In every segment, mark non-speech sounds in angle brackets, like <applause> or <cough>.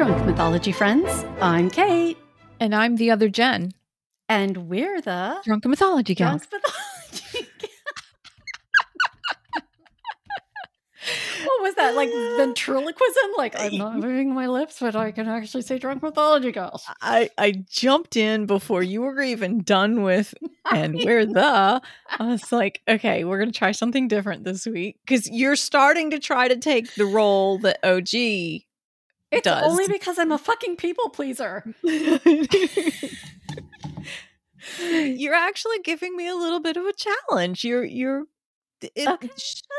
Drunk Mythology friends. I'm Kate, And I'm the other Jen, and we're the Drunk Mythology Gals. Drunk Mythology. <laughs> what was that? Like ventriloquism? Like I'm not moving my lips, but I can actually say Drunk Mythology Girls. I, I jumped in before you were even done with, <laughs> and we're the. I was like, okay, we're going to try something different this week because you're starting to try to take the role that OG It's does. only because I'm a fucking people pleaser. <laughs> <laughs> you're actually giving me a little bit of a challenge. You're you're it, Okay,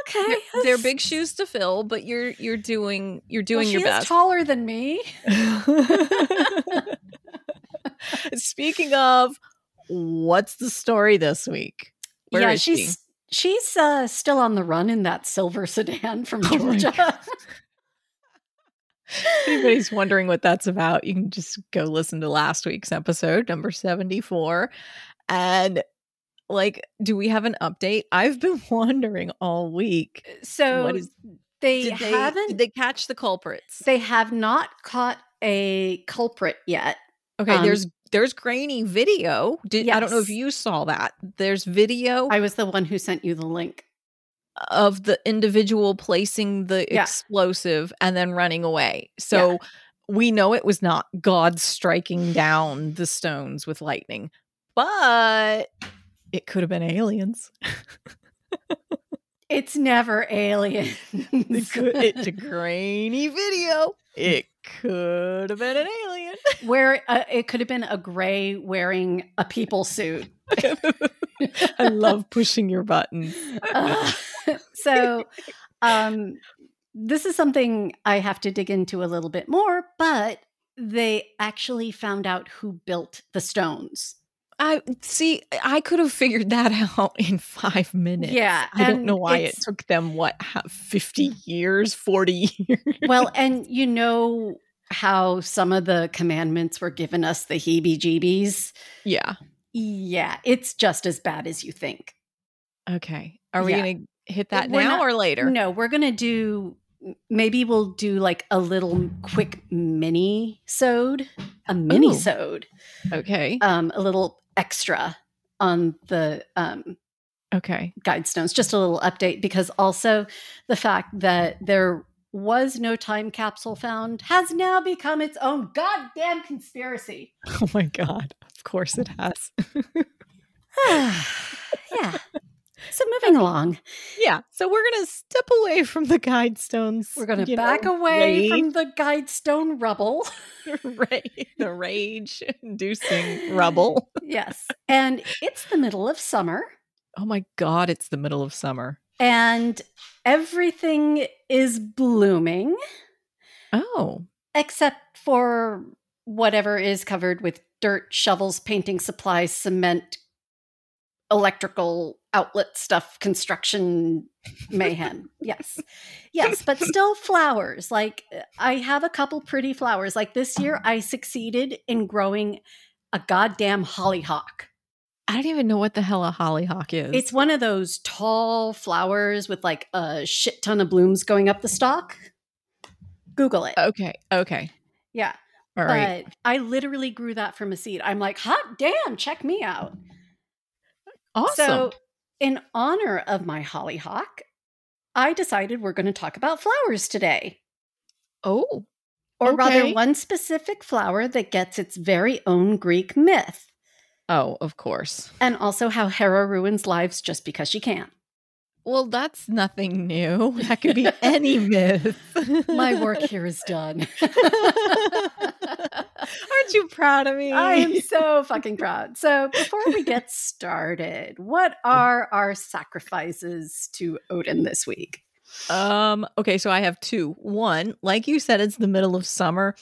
Okay, they're, they're big <laughs> shoes to fill, but you're you're doing you're doing she your best. taller than me. Speaking of, what's the story this week? Where yeah, is she? she's she's uh, still on the run in that silver sedan from Oh Georgia. If anybody's wondering what that's about, you can just go listen to last week's episode, number 74. And like, do we have an update? I've been <laughs> wondering all week. so What is- they Did haven't did they catch the culprits? they have not caught a culprit yet. Okay, um, there's there's grainy video. Did I don't know if you saw that. There's video I was the one who sent you the link. Of the individual placing the Yeah. explosive and then running away. So we know it was not God striking down the stones with lightning, but it could have been aliens. It's never <laughs> aliens. It could- it's a <laughs> grainy video. It could have been an alien. Where uh, it could have been a gray wearing a people suit. <laughs> I love pushing your buttons. Uh, <laughs> so, um, this is something I have to dig into a little bit more, but they actually found out who built the stones. I see. I could have figured that <laughs> out in five minutes. Yeah, I don't know why it took them what ha- fifty years, forty <laughs> years. Well, and you know how some of the commandments were given us the heebie jeebies? yeah. Yeah, it's just as bad as you think. Okay. Are we Yeah. going to hit that We're now not- or later? No, we're going to do maybe we'll do like a little quick mini sode, a mini sode, Okay. um, a little extra on the um, Okay. guide stones, just a little update because also the fact that there was no time capsule found has now become its own goddamn conspiracy. Oh my God. Of course it has. <laughs> <sighs> yeah. So moving along, yeah. So we're going to step away from the guide stones. we're going to back know, away rage- from the guide stone rubble. <laughs> the rage inducing rubble. <laughs> yes. And it's the middle of summer Oh my God. It's the middle of summer. and everything is blooming Oh. except for whatever is covered with dirt, shovels, painting supplies, cement, electrical outlet stuff, construction mayhem. <laughs> yes. Yes, but still flowers. Like uh, I have a couple pretty flowers. Like this year I succeeded in growing a goddamn hollyhock. I don't even know what the hell a hollyhock is. It's one of those tall flowers with like a shit ton of blooms going up the stalk. Google it. okay. Okay. yeah. All right. But I literally grew that from a seed. I'm like, hot damn, check me out. Awesome. So, in honor of my hollyhock, I decided we're going to talk about flowers today. oh. Or rather, one specific flower that gets its very own Greek myth, Oh, of course. and also how Hera ruins lives just because she can. Well, that's nothing new. <laughs> That could be any myth. My work <laughs> here is done. <laughs> Aren't you proud of me? I am so <laughs> fucking proud. So, before we get started, what are our sacrifices to Odin this week? Um, okay, so I have two. One, like you said, it's the middle of summer.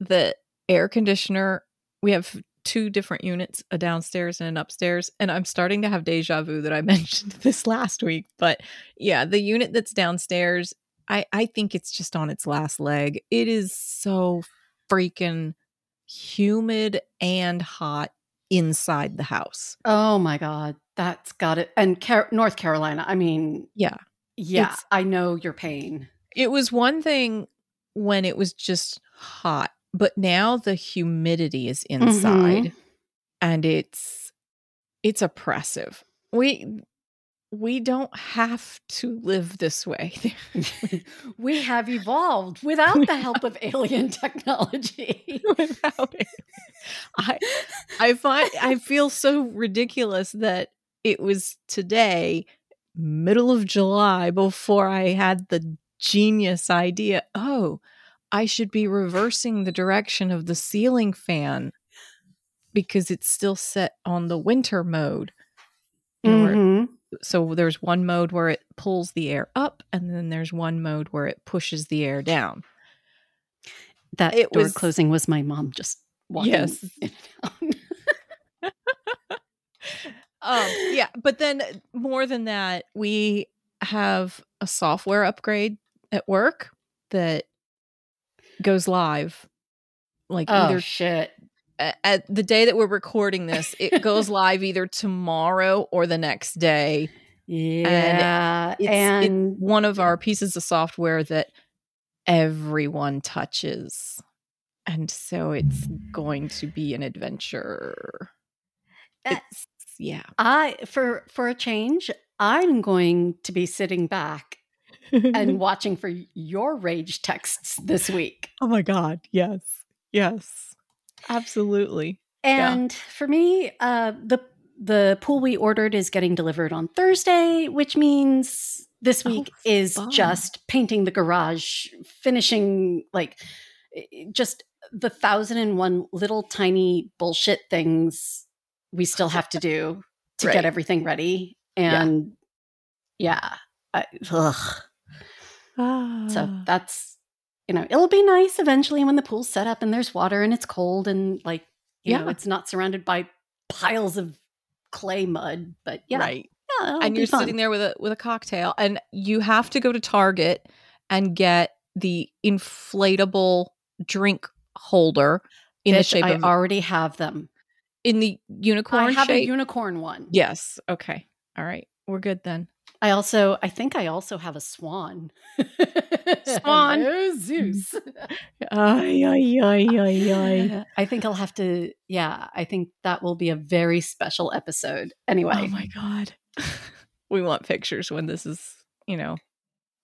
The air conditioner, we have two different units, a downstairs and an upstairs. And I'm starting to have deja vu that I <laughs> mentioned this last week. But yeah, the unit that's downstairs, I, I think it's just on its last leg. It is so freaking humid and hot inside the house. Oh my God, that's got it. And Car- North Carolina, I mean, Yeah. yeah, It's- I know your pain. It was one thing when it was just hot, but now the humidity is mm-hmm. inside and it's it's oppressive. We we don't have to live this way. <laughs> <laughs> we have evolved <laughs> without the help of alien technology. Without it. I I find I feel so ridiculous that it was today, middle of July, before I had the genius idea. Oh, I should be reversing the direction of the ceiling fan because it's still set on the winter mode. You know, where- Mhm. So there's one mode where it pulls the air up, and then there's one mode where it pushes the air down. That It door was- closing was my mom just walking. Yes. in and <laughs> out. Um, yeah, but then more than that, we have a software upgrade at work that goes live. Like oh either shit! At the day that we're recording this, it goes <laughs> live either tomorrow or the next day. Yeah, It's, and it's one of our pieces of software that everyone touches. And so it's going to be an adventure. Uh, It's, yeah. I for for a change, I'm going to be sitting back and <laughs> watching for your rage texts this week. oh my God. Yes. Yes. Absolutely. Yeah. And for me, uh, the the pool we ordered is getting delivered on Thursday, which means this Oh, week is fun. just painting the garage, finishing like just the thousand and one little tiny bullshit things we still have to do <laughs> to Right. get everything ready. And yeah, I, ugh. So Ah. that's you know, it'll be nice eventually when the pool's set up and there's water and it's cold and like you know, Yeah. it's not surrounded by piles of clay mud. But yeah, right. yeah, and you're fun. sitting there with a with a cocktail and you have to go to Target and get the inflatable drink holder in the shape I of already have them. in the unicorn I have shape. a unicorn one. yes. Okay. All right. We're good then. I also, I think I also have a swan. <laughs> Swan. Oh, mm. Zeus. Ay, ay, ay, ay, ay. <laughs> I think I'll have to. Yeah, I think that will be a very special episode. Oh anyway, Oh my god. <laughs> we want pictures when this is, you know,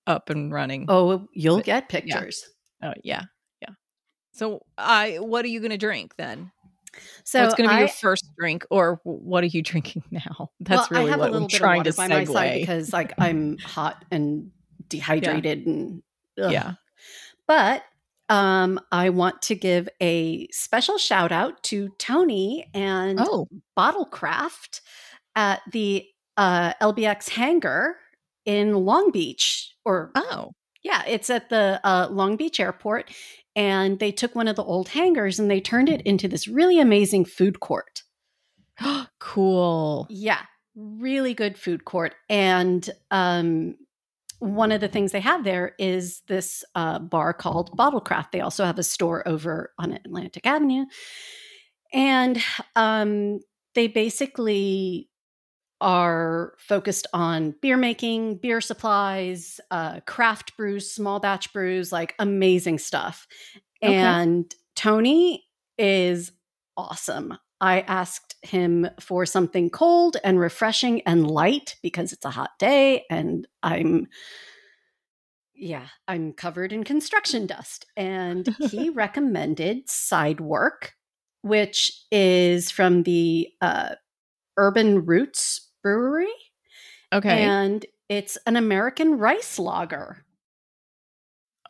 up and running. oh, you'll But- get pictures. Oh, yeah. Yeah. So, I what are you going to drink then? So What's going to be I, your first drink or what are you <laughs> drinking now? That's well, really I have what a little I'm bit trying of to water by my side segue. because like <laughs> I'm hot and dehydrated and ugh. Yeah. But um, I want to give a special shout out to Tony and Oh, Bottlecraft at the uh, LBX hangar in Long Beach. Or oh. yeah, it's at the uh, Long Beach airport, and they took one of the old hangars and they turned it into this really amazing food court. <gasps> cool. Yeah, really good food court. And um, one of the things they have there is this uh, bar called Bottlecraft. They also have a store over on Atlantic Avenue. And um, they basically are focused on beer making, beer supplies, uh, craft brews, small batch brews, like amazing stuff. Okay. And Tony is awesome. I asked him for something cold and refreshing and light because it's a hot day and I'm yeah, I'm covered in construction dust. And he <laughs> recommended Side Work, which is from the uh, Urban Roots Brewery. Okay. And it's an American rice lager.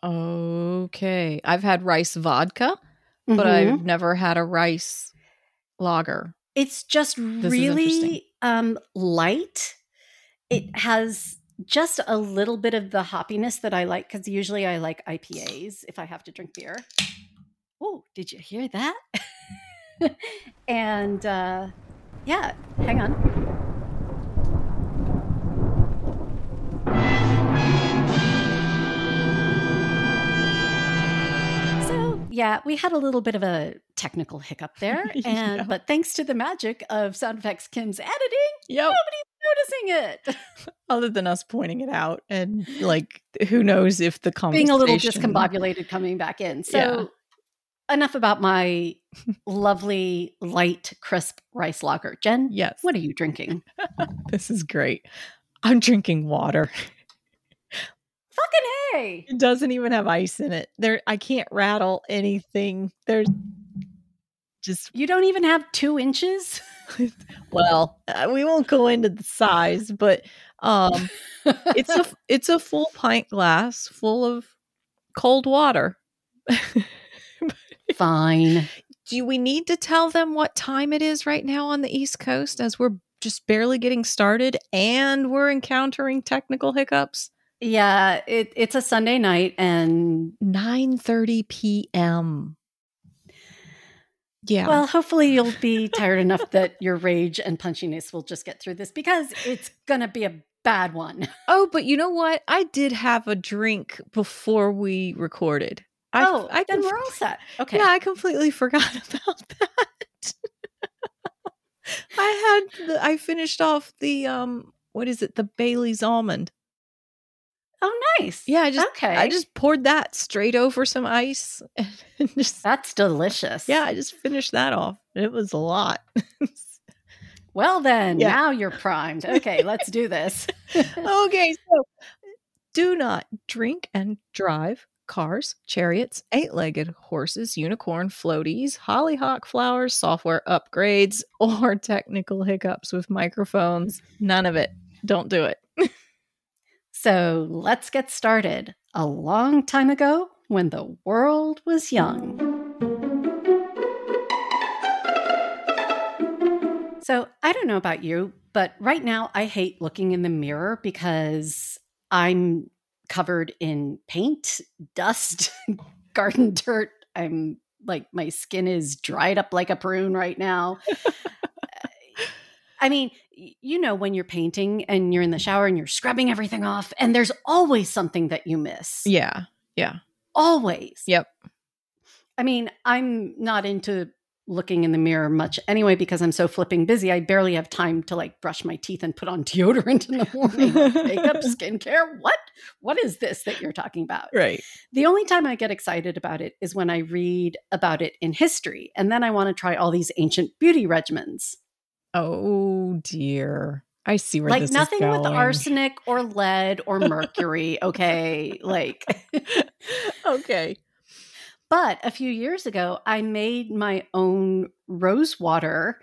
okay. I've had rice vodka, but Mhm. I've never had a rice lager. it's just is interesting. really um light it has just a little bit of the hoppiness that i like because usually i like ipas if i have to drink beer oh did you hear that <laughs> and uh yeah hang on yeah, we had a little bit of a technical hiccup there, <laughs> and Yeah. but thanks to the magic of Sound Effects Kim's editing, Yep. noticing it, <laughs> Other than us pointing it out and <laughs> like who knows if the conversation being a little discombobulated coming back in. So enough about my lovely, light, crisp rice lager. Jen, Yes. what are you drinking? This is great. I'm drinking water. Fucking hey! It doesn't even have ice in it. There I can't rattle anything. There's just You don't even have two inches? <laughs> <laughs> well, uh, we won't go into the size, but um it's a <laughs> it's a full pint glass full of cold water. fine. Do we need to tell them what time it is right now on the East Coast as we're just barely getting started and we're encountering technical hiccups? Yeah, it, it's a Sunday night, and 9:30 p.m. Yeah. well, hopefully you'll be tired enough that your rage and punchiness will just get through this because it's gonna be a bad one. <laughs> oh, but you know what? I did have a drink before we recorded. I, oh, I then we're all set. Okay. Yeah, I completely forgot <laughs> about that. I had the, I finished off the um what is it? The Bailey's almond. Oh, nice. Yeah, I just okay. I just poured that straight over some ice <laughs> and just that's delicious. yeah, I just finished that off. It was a lot. Well, then Yeah. now you're primed. Okay, let's do this. <laughs> okay, so do not drink and drive cars, chariots, eight legged horses, unicorn floaties, hollyhock flowers, software upgrades, <laughs> or technical hiccups with microphones. None of it. Don't do it. So let's get started. A long time ago, when the world was young. So I don't know about you, but right now I hate looking in the mirror because I'm covered in paint, <laughs> dust, garden dirt. I'm like, my skin is dried up like a prune right now. <laughs> I mean, you know, when you're painting and you're in the shower and you're scrubbing everything off, and there's always something that you miss. Yeah. Yeah. Always. Yep. I mean, I'm not into looking in the mirror much anyway because I'm so flipping busy. I barely have time to like brush my teeth and put on <laughs> deodorant in the morning. Makeup, <laughs> skincare. What? What is this that you're talking about? Right. The only time I get excited about it is when I read about it in history. And then I want to try all these ancient beauty regimens. Oh dear. I see where like nothing with arsenic or lead or mercury. okay. Like, <laughs> okay. but a few years ago, I made my own rose water.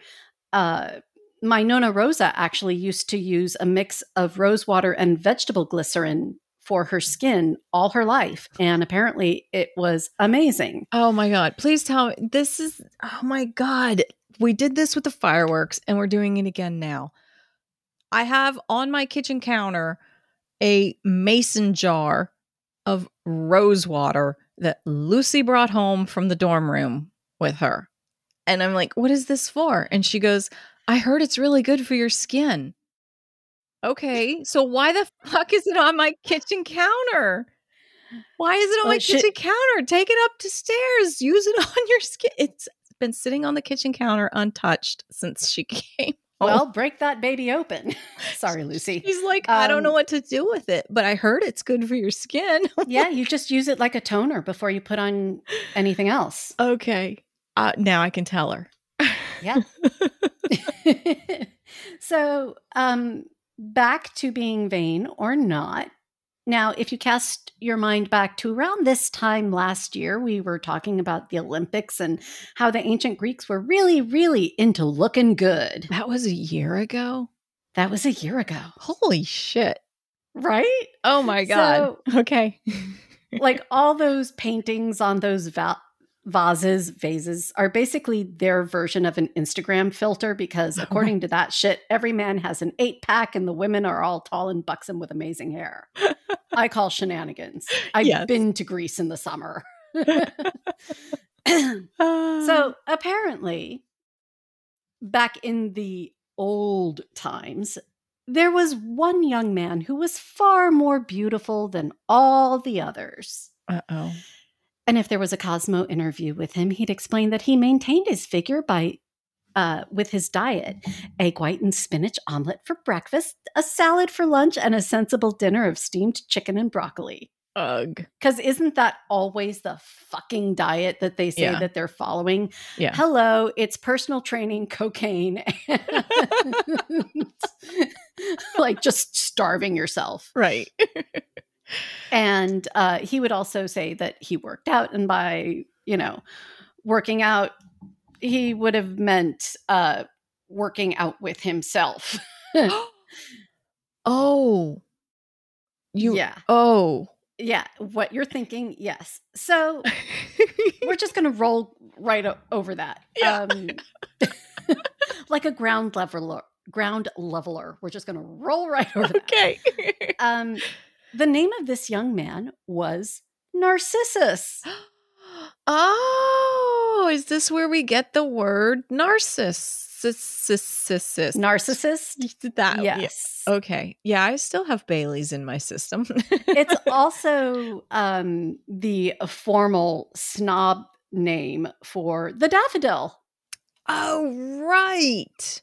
Uh, my Nona Rosa actually used to use a mix of rose water and vegetable glycerin for her skin all her life. And apparently it was amazing. Oh my god. Please tell me this is oh my god. We did this with the fireworks and we're doing it again now. I have on my kitchen counter a mason jar of rose water that Lucy brought home from the dorm room with her. And I'm like, "What is this for?" And she goes, "I heard it's really good for your skin." Okay, so why the <laughs> fuck is it on my kitchen counter? Why is it on Well, my it should- kitchen counter? Take it up to stairs. Use it <laughs> on your skin. It's been sitting on the kitchen counter untouched since she <laughs> came. home. Well, break that baby open. <laughs> Sorry, Lucy. He's like, I don't know um, what to do with it, but I heard it's good for your skin. <laughs> yeah, you just use it like a toner before you put on anything else. okay. Uh, now I can tell her. Yeah. so, um, back to being vain or not. Now, if you cast your mind back to around this time last year, we were talking about the Olympics and how the ancient Greeks were really, really into looking good. That was a year ago. That was a year ago, Holy shit. right? Oh my God. <laughs> okay. like all those paintings on those va- vases, vases are basically their version of an Instagram filter because, <laughs> according to that shit, every man has an eight pack and the women are all tall and buxom with amazing hair. <laughs> I call shenanigans. I've Yes. been to Greece in the summer. <laughs> So apparently, back in the old times, there was one young man who was far more beautiful than all the others. uh oh. And if there was a Cosmo interview with him, he'd explain that he maintained his figure by uh, with his diet egg white and spinach omelet for breakfast, a salad for lunch, and a sensible dinner of steamed chicken and broccoli. Ugh. Because isn't that always the fucking diet that they say Yeah. that they're following? Yeah. Hello, it's personal training, cocaine, and <laughs> <laughs> like just starving yourself. Right. <laughs> And uh, he would also say that he worked out, and by you know working out, he would have meant uh, working out with himself. <gasps> oh. You yeah, Oh. yeah. What you're thinking, yes. So we're just going <laughs> to roll right o- over that. Yeah. Um, <laughs> like a ground leveler, ground leveler. We're just going to roll right over that. okay. Um, the name of this young man was Narcissus. <gasps> oh, is this where we get the word narcissist? Narcissist? <laughs> That yeah. Yes. Okay. Yeah, I still have Bailey's in my system. <laughs> It's also um, the formal snob name for the daffodil. oh, right.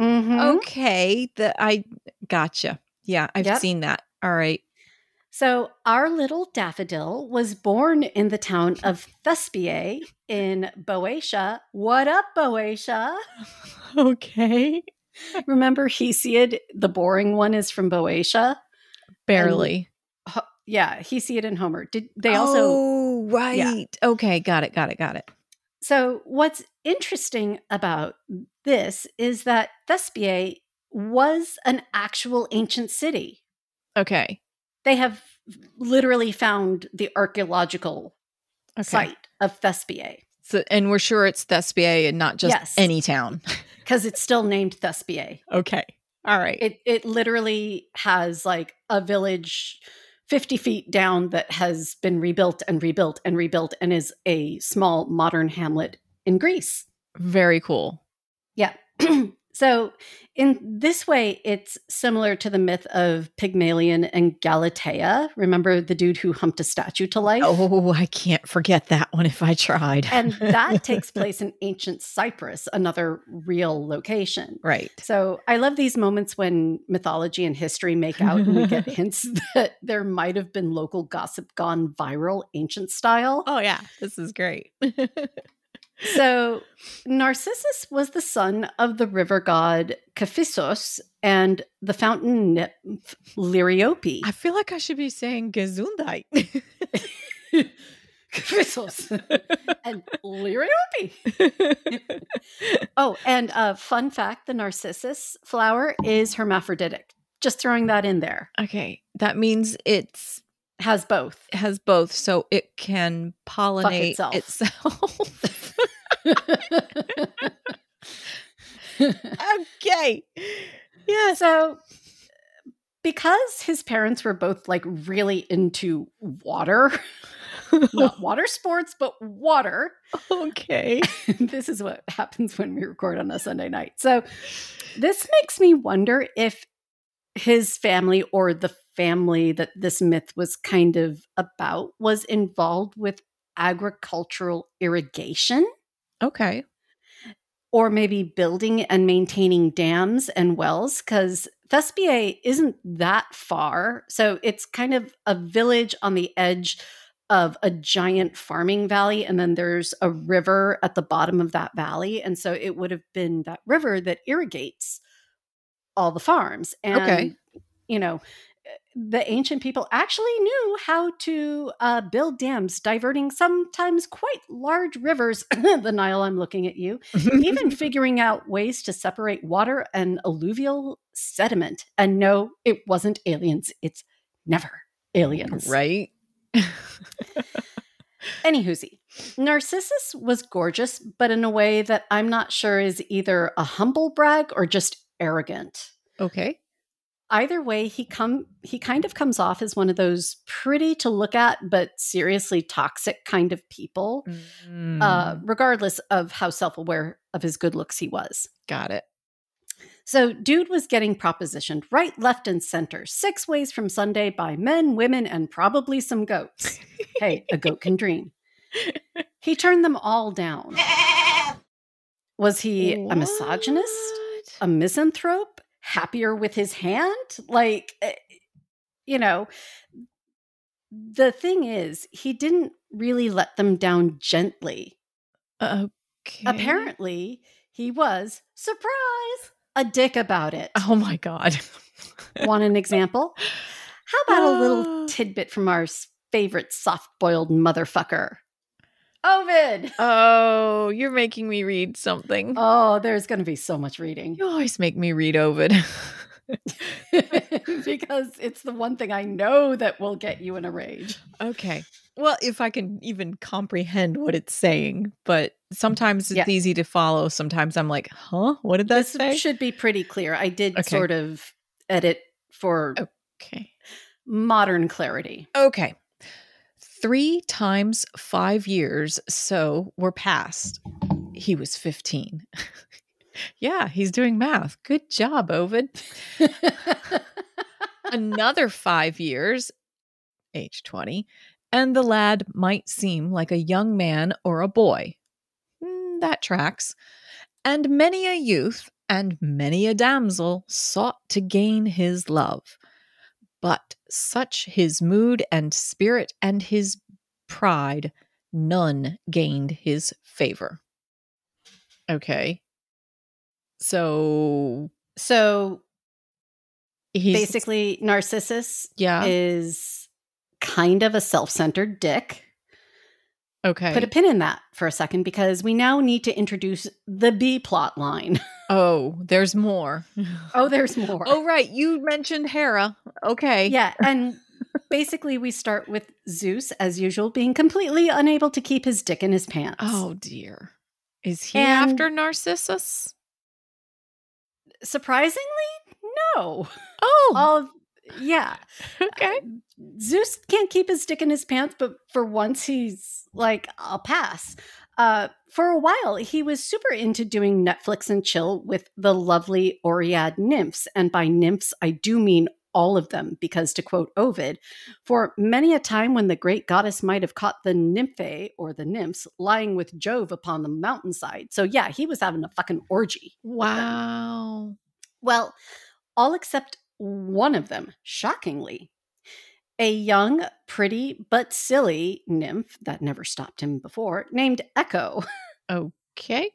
Mhm. Okay. The I gotcha. Yeah, I've Yep. seen that. All right. So, our little daffodil was born in the town of Thespiae in Boeotia. What up, Boeotia? <laughs> Okay. Remember Hesiod, the boring one, is from Boeotia? Barely. Ho- yeah, Hesiod and Homer. Did they also? Oh, right. Okay, got it. Got it. Got it. So, what's interesting about this is that Thespiae was an actual ancient city. Okay. They have literally found the archaeological Okay. site of Thespiae So, and we're sure it's Thespiae and not just Yes. any town. <laughs> because it's still named Thespiae. okay. All right. It it literally has like a village 50 feet down that has been rebuilt and rebuilt and rebuilt and is a small modern hamlet in Greece. Very cool. Yeah. <clears throat> so in this way, it's similar to the myth of Pygmalion and Galatea. Remember the dude who humped a statue to life? Oh, I can't forget that one if I tried. And that <laughs> takes place in ancient Cyprus, another real location. right. So I love these moments when mythology and history make out and we get <laughs> hints that there might have been local gossip gone viral ancient style. Oh yeah, this is great. <laughs> So Narcissus was the son of the river god Cephissos and the fountain nymph Liriope. I feel like I should be saying Gesundheit. <laughs> Cephissos <laughs> and Liriope. Oh, and uh, fun fact: the narcissus flower is hermaphroditic. Just throwing that in there. okay, that means it's Has both. has both, so it can pollinate itself. itself. Okay. Yeah. so, because his parents were both like really into water, <laughs> not water sports, but water. okay. <laughs> this is what happens when we record on a Sunday night. So, this makes me wonder if his family or the family that this myth was kind of about was involved with agricultural irrigation Okay. or maybe building and maintaining dams and wells because Thespiae isn't that far. So it's kind of a village on the edge of a giant farming valley. And then there's a river at the bottom of that valley. And so it would have been that river that irrigates all the farms. And, Okay. you know, the ancient people actually knew how to uh, build dams, diverting sometimes quite large rivers. <laughs> the Nile, I'm looking at you even <laughs> figuring out ways to separate water and alluvial sediment. And no, it wasn't aliens. It's never aliens. right. Anywhoosie, Narcissus was gorgeous, but in a way that I'm not sure is either a humble brag or just arrogant. Okay. Either way, he come he kind of comes off as one of those pretty to look at but seriously toxic kind of people, Mm, uh, regardless of how self-aware of his good looks he was. got it. So, dude was getting propositioned right, left, and center, six ways from Sunday by men, women, and probably some goats. hey, a goat can <laughs> dream. He turned them all down. <laughs> Was he a misogynist, a misanthrope, happier with his hand? Like, eh, you know, the thing is, he didn't really let them down gently. Okay. Apparently, he was, surprise, a dick about it. Oh my god. <laughs> Want an example? How about a Ah. little tidbit from our favorite soft boiled motherfucker? Ovid! Oh, you're making me read something. Oh, there's going to be so much reading You always make me read Ovid. <laughs> because it's the one thing I know that will get you in a rage. okay. Well, if I can even comprehend what it's saying, but sometimes it's Yeah. easy to follow. Sometimes I'm like, huh? What did that This say? should be pretty clear. I did Okay. sort of edit for okay. modern clarity. Okay. Three times five years, so we're past. He was 15. <laughs> yeah, he's doing math. Good job, Ovid. <laughs> Another five years, age 20, and the lad might seem like a young man or a boy. Mm, that tracks. And many a youth and many a damsel sought to gain his love. But such his mood and spirit and his pride, none gained his favor. Okay. So so he's basically, Narcissus yeah. is kind of a self centered dick. okay. Put a pin in that for a second because we now need to introduce the B plot line. <laughs> oh, there's more. Oh, there's more. Oh, right. You mentioned Hera. Okay. yeah. And basically, we start with Zeus, as usual, being completely unable to keep his dick in his pants. Oh dear. Is he And- after Narcissus? surprisingly, no. Oh, <laughs> All, yeah. <laughs> okay. Zeus can't keep his dick in his pants, but for once he's like, I'll pass. Uh, for a while, he was super into doing Netflix and chill with the lovely Oread nymphs. And by nymphs, I do mean all of them, because to quote Ovid, for many a time when the great goddess might have caught the nymphae or the nymphs lying with Jove upon the mountainside. So, yeah, he was having a fucking orgy. Wow. Well, all except one of them, shockingly. A young, pretty, but silly nymph that never stopped him before, named Echo. <laughs> Okay.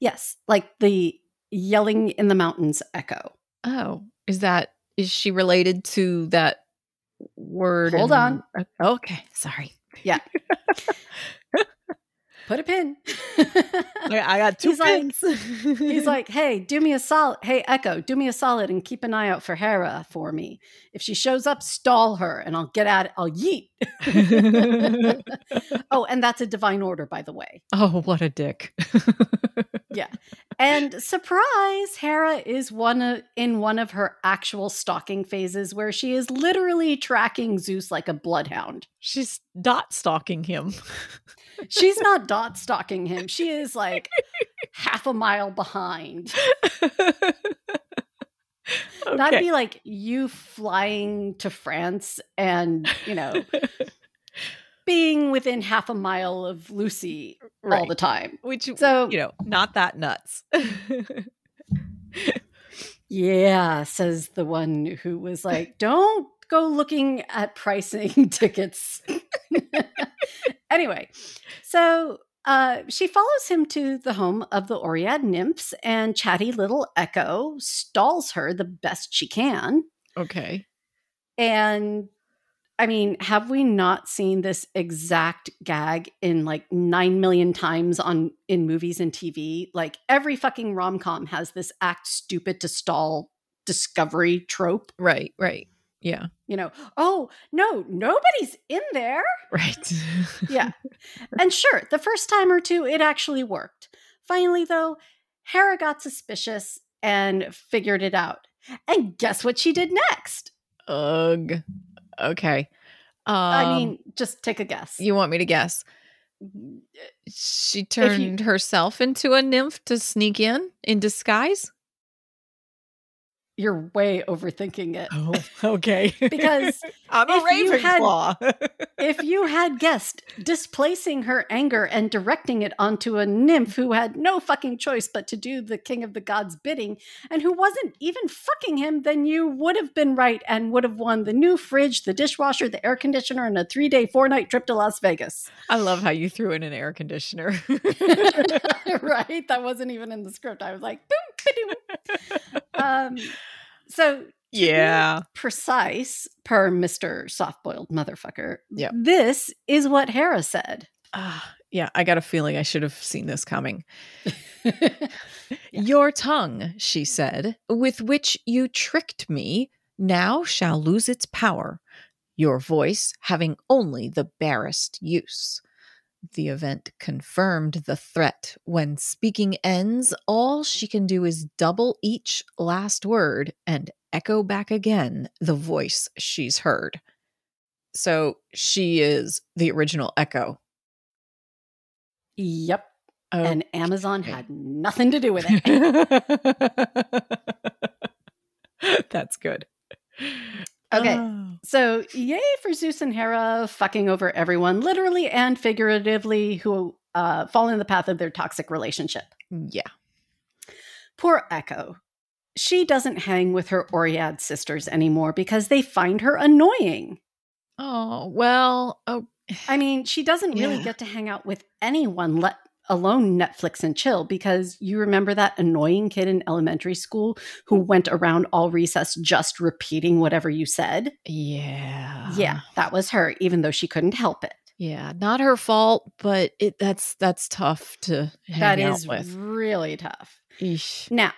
yes, like the yelling in the mountains echo. Oh, is that is she related to that word? Hold on. Okay, sorry. <laughs> Put a pin. I got two He's like- pins. He's like, hey, do me a solid. Hey, Echo, do me a solid and keep an eye out for Hera for me. If she shows up, stall her and I'll get at it. I'll yeet. <laughs> oh, and that's a divine order, by the way. oh, what a dick. <laughs> Yeah. And surprise, Hera is one of, in one of her actual stalking phases where she is literally tracking Zeus like a bloodhound. She's dot stalking him. <laughs> She's not dot stalking him. She is like half a mile behind. That'd be like you flying to France and, you know, <laughs> being within half a mile of Lucy all the time. Which So- you know, not that nuts. <laughs> Yeah, says the one who was like, don't go looking at pricing <laughs> tickets. <laughs> anyway, so uh, she follows him to the home of the Oread nymphs, and chatty little Echo stalls her the best she can. okay. And I mean, have we not seen this exact gag in like 9 million times on in movies and TV? Like every fucking rom-com has this act stupid to stall discovery trope. Right, right. Yeah. You know, oh, no, nobody's in there. Right. Yeah. <laughs> and sure, the first time or two it actually worked. Finally though, Hera got suspicious and figured it out. And guess what she did next? Ugh. Okay. Um, I mean, just take a guess. you want me to guess? She turned herself into a nymph to sneak in in disguise. You're way overthinking it. Oh, <laughs> okay. Because I'm a if you had- Ravenclaw. if you had guessed displacing her anger and directing it onto a nymph who had no fucking choice but to do the king of the gods bidding and who wasn't even fucking him, then you would have been right and would have won the new fridge, the dishwasher, the air conditioner, and a three day, four night trip to Las Vegas. I love how you threw in an air conditioner. <laughs> <laughs> right? That wasn't even in the script. I was like, ba-doom. <laughs> um, so yeah. precise per Mr. Soft Boiled Motherfucker. yeah This is what Hera said. Ah, yeah, I got a feeling I should have seen this coming. <laughs> Your tongue, she said, with which you tricked me, now shall lose its power, your voice having only the barest use. The event confirmed the threat. When speaking ends, all she can do is double each last word and echo back again the voice she's heard. So she is the original Echo. yep. Oh, And Amazon had nothing to do with it. <laughs> That's good. Okay. Oh. So, yay for Zeus and Hera fucking over everyone, literally and figuratively, who uh, fall in the path of their toxic relationship. Yeah. Poor Echo. She doesn't hang with her Oread sisters anymore because they find her annoying. Oh, well, oh, I mean, she doesn't really Yeah. get to hang out with anyone, let alone Netflix and chill, because you remember that annoying kid in elementary school who went around all recess just repeating whatever you said? yeah. Yeah, that was her, even though she couldn't help it. Yeah, not her fault, but it that's that's tough to hang That out is with. really tough. Eesh. Now,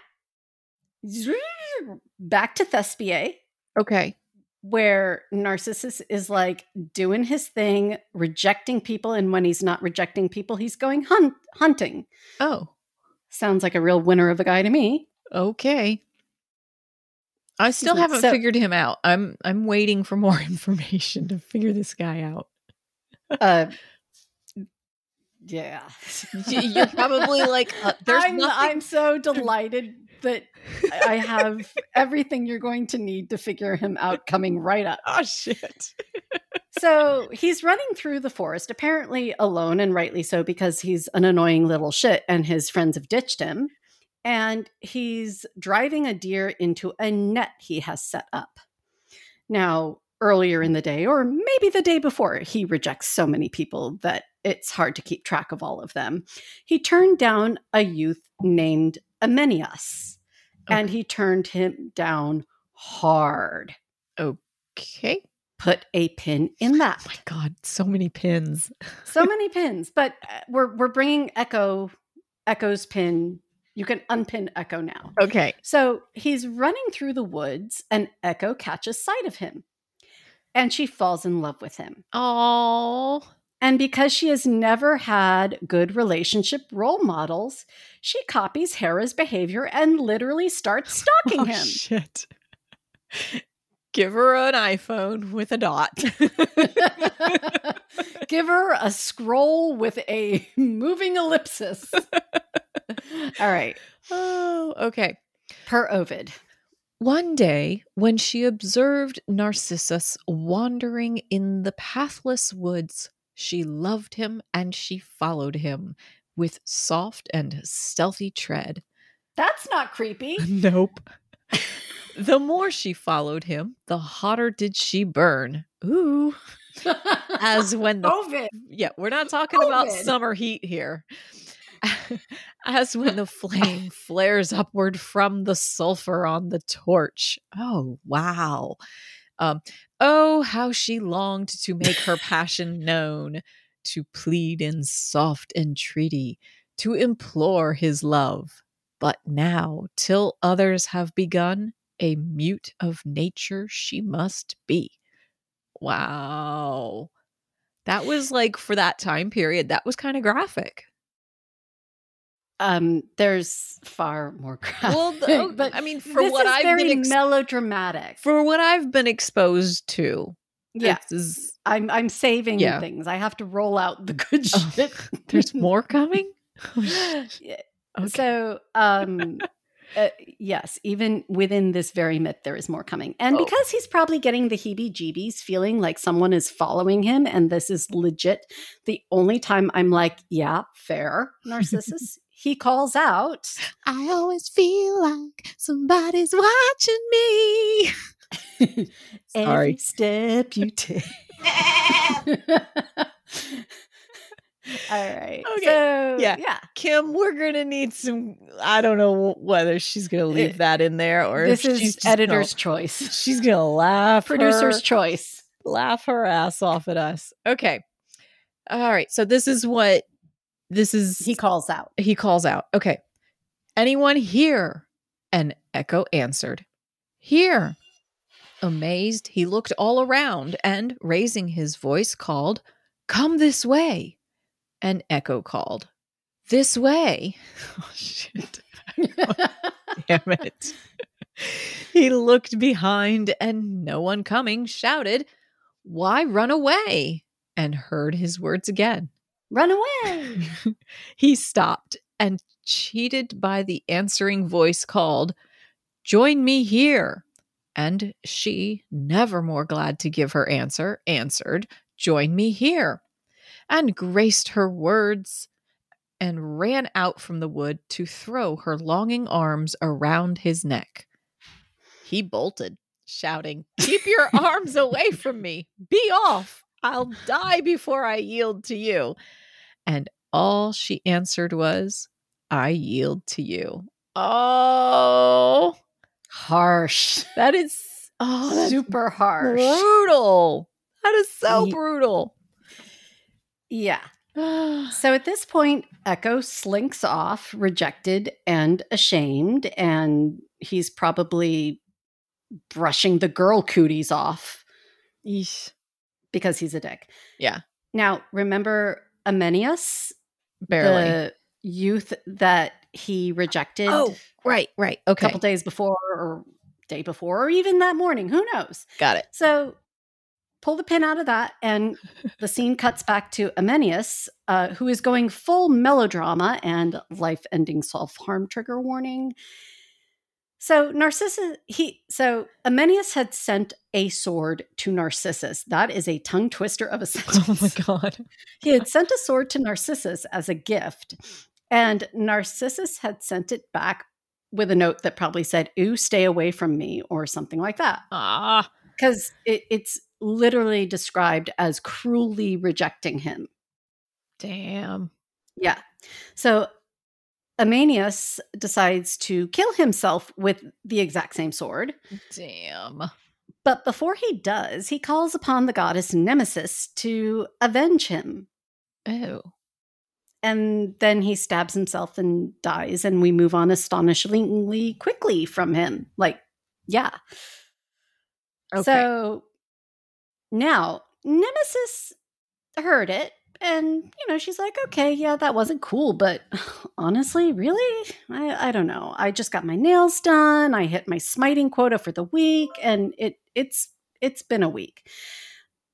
back to Thespiae, Okay. Where Narcissus is like doing his thing, rejecting people, and when he's not rejecting people, he's going hunt- hunting. Oh, Sounds like a real winner of a guy to me. okay. I still haven't So- figured him out. I'm I'm waiting for more <laughs> information to figure this guy out. Uh, yeah. You're probably like, uh, there's I'm, nothing. I'm so <laughs> delighted that I have <laughs> everything you're going to need to figure him out coming right up. oh shit. So he's running through the forest, apparently alone, and rightly so, because he's an annoying little shit and his friends have ditched him. And he's driving a deer into a net he has set up. Now, earlier in the day, or maybe the day before, he rejects so many people that it's hard to keep track of all of them. He turned down a youth named Ameinias, and he turned him down hard. Okay. Put a pin in that. Oh my god, so many pins. so <laughs> many pins but uh, we're we're bringing echo echo's pin you can unpin echo now Okay. so he's running through the woods and echo catches sight of him and she falls in love with him Oh. And because she has never had good relationship role models she copies hera's behavior and literally starts <laughs> oh, stalking Oh, him shit. Give her an iPhone with a dot. <laughs> give her a scroll with a moving ellipsis <laughs> all right oh, okay. per ovid One day, when she observed Narcissus wandering in the pathless woods, she loved him and she followed him with soft and stealthy tread. That's not creepy. <laughs> Nope. <laughs> the more she followed him, the hotter did she burn. Ooh. As when the Ovid. yeah, we're not talking about summer heat here. <laughs> As when the flame flares upward from the sulfur on the torch. Oh, wow. Um, oh, how she longed to make her <laughs> passion known, to plead in soft entreaty, to implore his love. But now, till others have begun, a mute of nature she must be. Wow. That was like for that time period, that was kind of graphic. Um, there's far more <laughs> graphic. Well, the- oh, but I mean, for what I've very been ex- melodramatic. for what I've been exposed to. yeah, is- I'm I'm saving Yeah. things. I have to roll out the <laughs> good Oh, shit. <laughs> there's more coming. Yeah. Okay. So, um, uh, yes, even within this very myth, there is more coming. And Oh. because he's probably getting the heebie jeebies, feeling like someone is following him and this is legit, the only time I'm like, yeah, fair, Narcissus, he calls out. I always feel like somebody's watching me. <laughs> Every step you take. <laughs> All right. Okay. So, Yeah. yeah. Kim, we're gonna need some. I don't know whether she's gonna leave Uh, that in there or This if is she's editor's Gonna, choice. she's gonna laugh, Producer's her, choice. laugh her ass off at us. Okay, all right. So this is what this is. He calls out. he calls out. Okay, anyone here? And Echo answered, "Here." Amazed, he looked all around and, raising his voice, called, Come this way. And Echo called, This way. <laughs> Oh, shit. <laughs> Damn it. <laughs> he looked behind and no one coming shouted, Why run away? And heard his words again. Run away. <laughs> he stopped and, cheated by the answering voice, called, Join me here. And she, never more glad to give her answer, answered, Join me here. And graced her words and ran out from the wood to throw her longing arms around his neck. He bolted, shouting, Keep your <laughs> arms away from me! Be off! I'll die before I yield to you. And all she answered was, I yield to you. Oh, Harsh. that is oh, Super harsh. brutal. That is so Ye- brutal. Yeah. <sighs> So at this point, Echo slinks off, rejected and ashamed, and he's probably brushing the girl cooties off Yeesh. because he's a dick. Yeah. Now, remember Ameinias, Barely. the youth that he rejected Oh, right, right. a Okay. couple days before or day before or even that morning, who knows? Got it. So pull the pin out of that, and the <laughs> scene cuts back to Ameinias, uh, who is going full melodrama and life ending self harm trigger warning. So Narcissus, he so Ameinias had sent a sword to Narcissus. That is a tongue twister of a <laughs> sentence. Oh my god. He had sent a sword to Narcissus as a gift, and Narcissus had sent it back with a note that probably said, Ooh, stay away from me, or something like that. Ah. Because it, it's literally described as cruelly rejecting him. Damn. Yeah. So Ameinias decides to kill himself with the exact same sword. Damn. But before he does, he calls upon the goddess Nemesis to avenge him. Oh. and then he stabs himself and dies and we move on astonishingly quickly from him like yeah Okay. so now nemesis heard it and you know she's like okay yeah that wasn't cool but <laughs> honestly really i, I don't know i just got my nails done i hit my smiting quota for the week and it it's it's been a week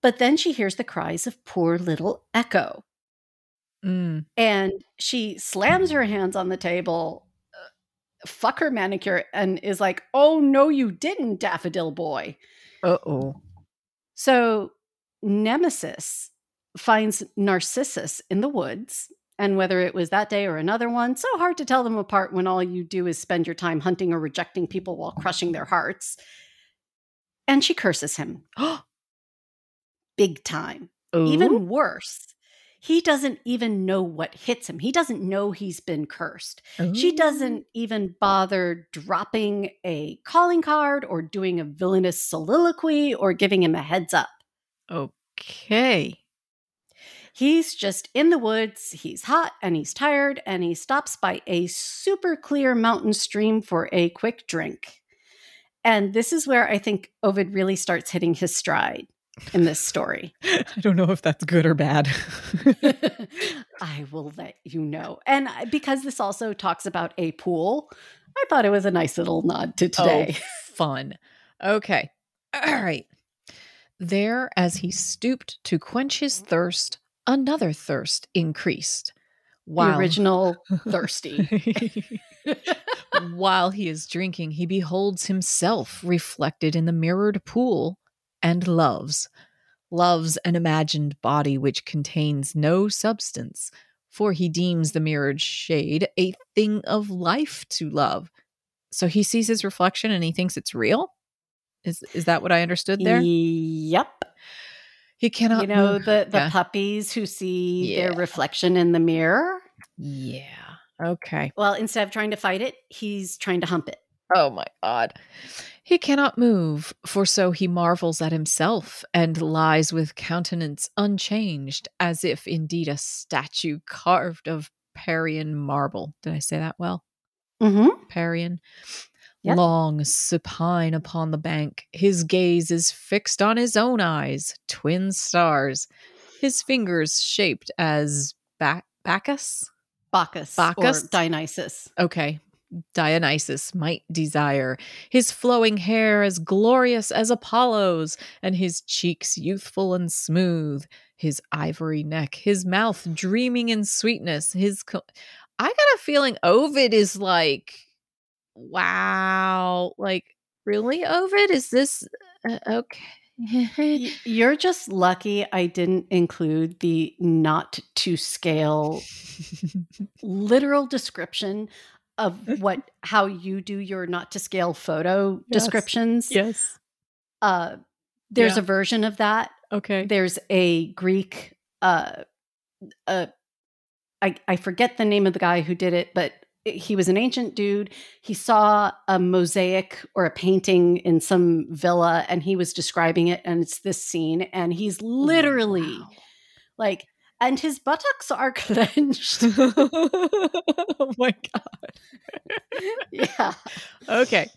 but then she hears the cries of poor little echo Mm. and she slams her hands on the table uh, fuck her manicure and is like oh no you didn't daffodil boy Uh-oh. so nemesis finds narcissus in the woods and whether it was that day or another one so hard to tell them apart when all you do is spend your time hunting or rejecting people while crushing their hearts and she curses him. <gasps> Big time. Ooh. even oh. worse he doesn't even know what hits him. He doesn't know he's been cursed. She doesn't oh. even bother dropping a calling card or doing a villainous soliloquy or giving him a heads up. Okay. he's just in the woods. He's hot and he's tired and he stops by a super clear mountain stream for a quick drink and this is where i think ovid really starts hitting his stride in this story <laughs> I don't know if that's good or bad. <laughs> I will let you know. And because this also talks about a pool, I thought it was a nice little nod to oh, today. Oh, fun. Okay. All right. There, as he stooped to quench his thirst, another thirst increased. The original <laughs> thirsty. <laughs> While he is drinking, he beholds himself reflected in the mirrored pool and loves. Loves an imagined body which contains no substance, for he deems the mirrored shade a thing of life to love. So he sees his reflection and he thinks it's real? Is is that what I understood there? Yep. He cannot You know move- the the Yeah. puppies who see their reflection in the mirror. Yeah. Okay. Well, instead of trying to fight it, he's trying to hump it. Oh my God. He cannot move, for so he marvels at himself and lies with countenance unchanged, as if indeed a statue carved of Parian marble. Did I say that well? Mm-hmm. Parian. Yep. Long supine upon the bank, his gaze is fixed on his own eyes, twin stars, his fingers shaped as ba- Bacchus? Bacchus, Bacchus? or Dionysus. Okay. Dionysus might desire, his flowing hair as glorious as Apollo's, and his cheeks youthful and smooth, his ivory neck, his mouth dreaming in sweetness, his. Co- I got a feeling Ovid is like, wow, like, really, Ovid? Is this uh, okay? <laughs> You're just lucky I didn't include the not to scale literal description of what <laughs> how you do your not to scale photo Yes. descriptions. yes. Uh, there's Yeah. a version of that. Okay. There's a Greek. Uh, uh, I I forget the name of the guy who did it, but he was an ancient dude. He saw a mosaic or a painting in some villa, and he was describing it, and it's this scene, and he's literally Wow. like, and his buttocks are <laughs> clenched. <laughs> oh my God. <laughs> yeah. Okay.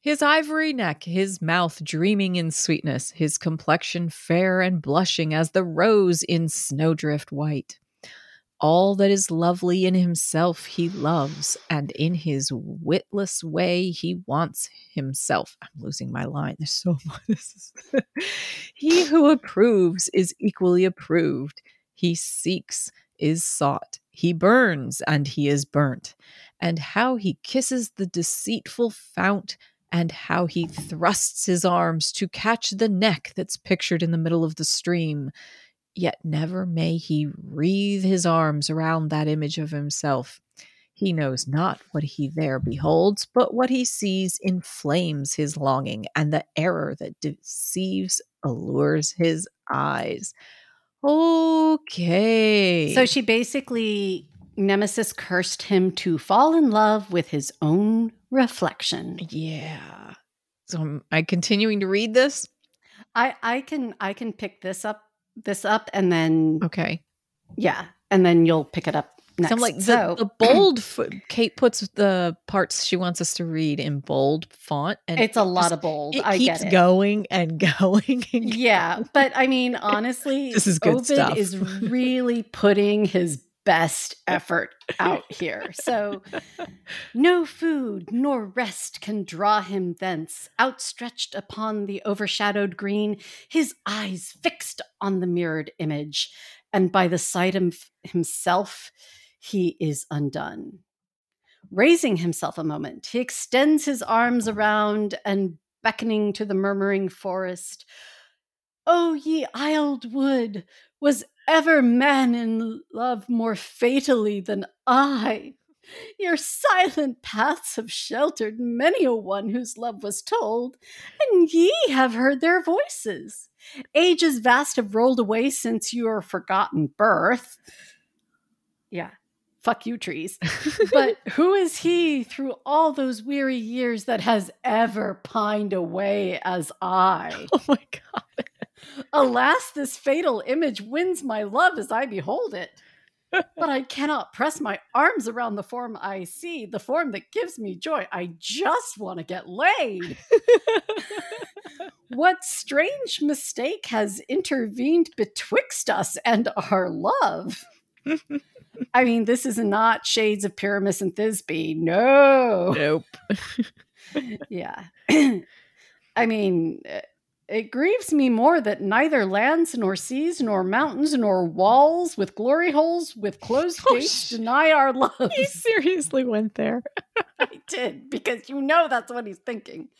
His ivory neck, his mouth dreaming in sweetness, his complexion fair and blushing as the rose in snowdrift white. All that is lovely in himself he loves, and in his witless way he wants himself. I'm losing my line. There's so <laughs> much. He who approves is equally approved. He seeks is sought. He burns and he is burnt. And how he kisses the deceitful fount, and how he thrusts his arms to catch the neck that's pictured in the middle of the stream. Yet never may he wreathe his arms around that image of himself. He knows not what he there beholds, but what he sees inflames his longing, and the error that deceives allures his eyes. Okay. So she basically Nemesis cursed him to fall in love with his own reflection. yeah. So am I continuing to read this? I I can I can pick this up this up and then Okay. yeah, and then you'll pick it up next. So I'm like the, so the bold. F- Kate puts the parts she wants us to read in bold font, and it's a it lot just- of bold. It I keeps get it. going and <laughs> going. And Yeah, but I mean, <laughs> honestly, This is good Ovid stuff. is really putting his best <laughs> effort out here. So, <laughs> no food nor rest can draw him thence. Outstretched upon the overshadowed green, his eyes fixed on the mirrored image, and by the sight of himself, he is undone. Raising himself a moment, he extends his arms around and beckoning to the murmuring forest. O ye isled wood, was ever man in love more fatally than I? Your silent paths have sheltered many a one whose love was told, and ye have heard their voices. Ages vast have rolled away since your forgotten birth. Yeah, fuck you, trees. but <laughs> who is he through all those weary years that has ever pined away as I? oh my god! Alas, this fatal image wins my love as I behold it. But I cannot press my arms around the form I see, the form that gives me joy. I just want to get laid. <laughs> What strange mistake has intervened betwixt us and our love? I mean, this is not Shades of Pyramus and Thisbe. No. nope. <laughs> Yeah. <clears throat> I mean, uh, It grieves me more that neither lands nor seas nor mountains nor walls with glory holes with closed Oh, gates sh- deny our love. He seriously went there. <laughs> I did because you know that's what he's thinking. <laughs>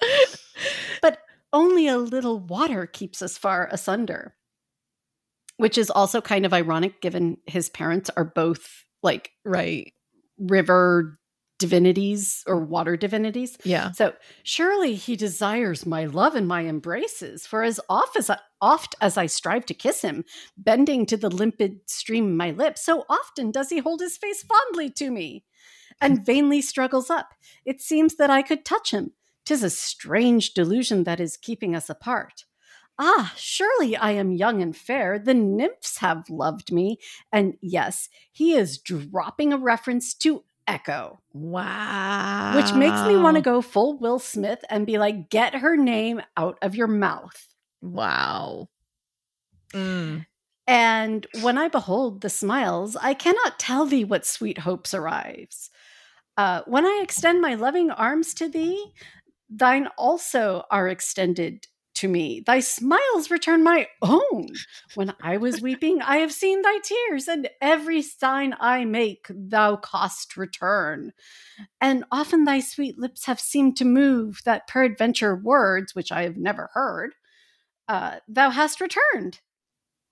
But only a little water keeps us far asunder. Which is also kind of ironic given his parents are both like Right. river divinities or water divinities. Yeah. So surely he desires my love and my embraces, for as oft as I, oft as I strive to kiss him, bending to the limpid stream my lips, so often does he hold his face fondly to me, and <laughs> vainly struggles up. It seems that I could touch him. Tis a strange delusion that is keeping us apart. Ah, surely I am young and fair. The nymphs have loved me. And yes, he is dropping a reference to Echo Wow. which makes me want to go full Will Smith and be like, get her name out of your mouth. Wow. Mm. And when I behold the smiles, I cannot tell thee what sweet hopes arrives. Uh, when I extend my loving arms to thee, thine also are extended to me. Thy smiles return my own. When I was weeping, I have seen thy tears, and every sign I make, thou cost return. And often thy sweet lips have seemed to move that peradventure words, which I have never heard, uh, thou hast returned.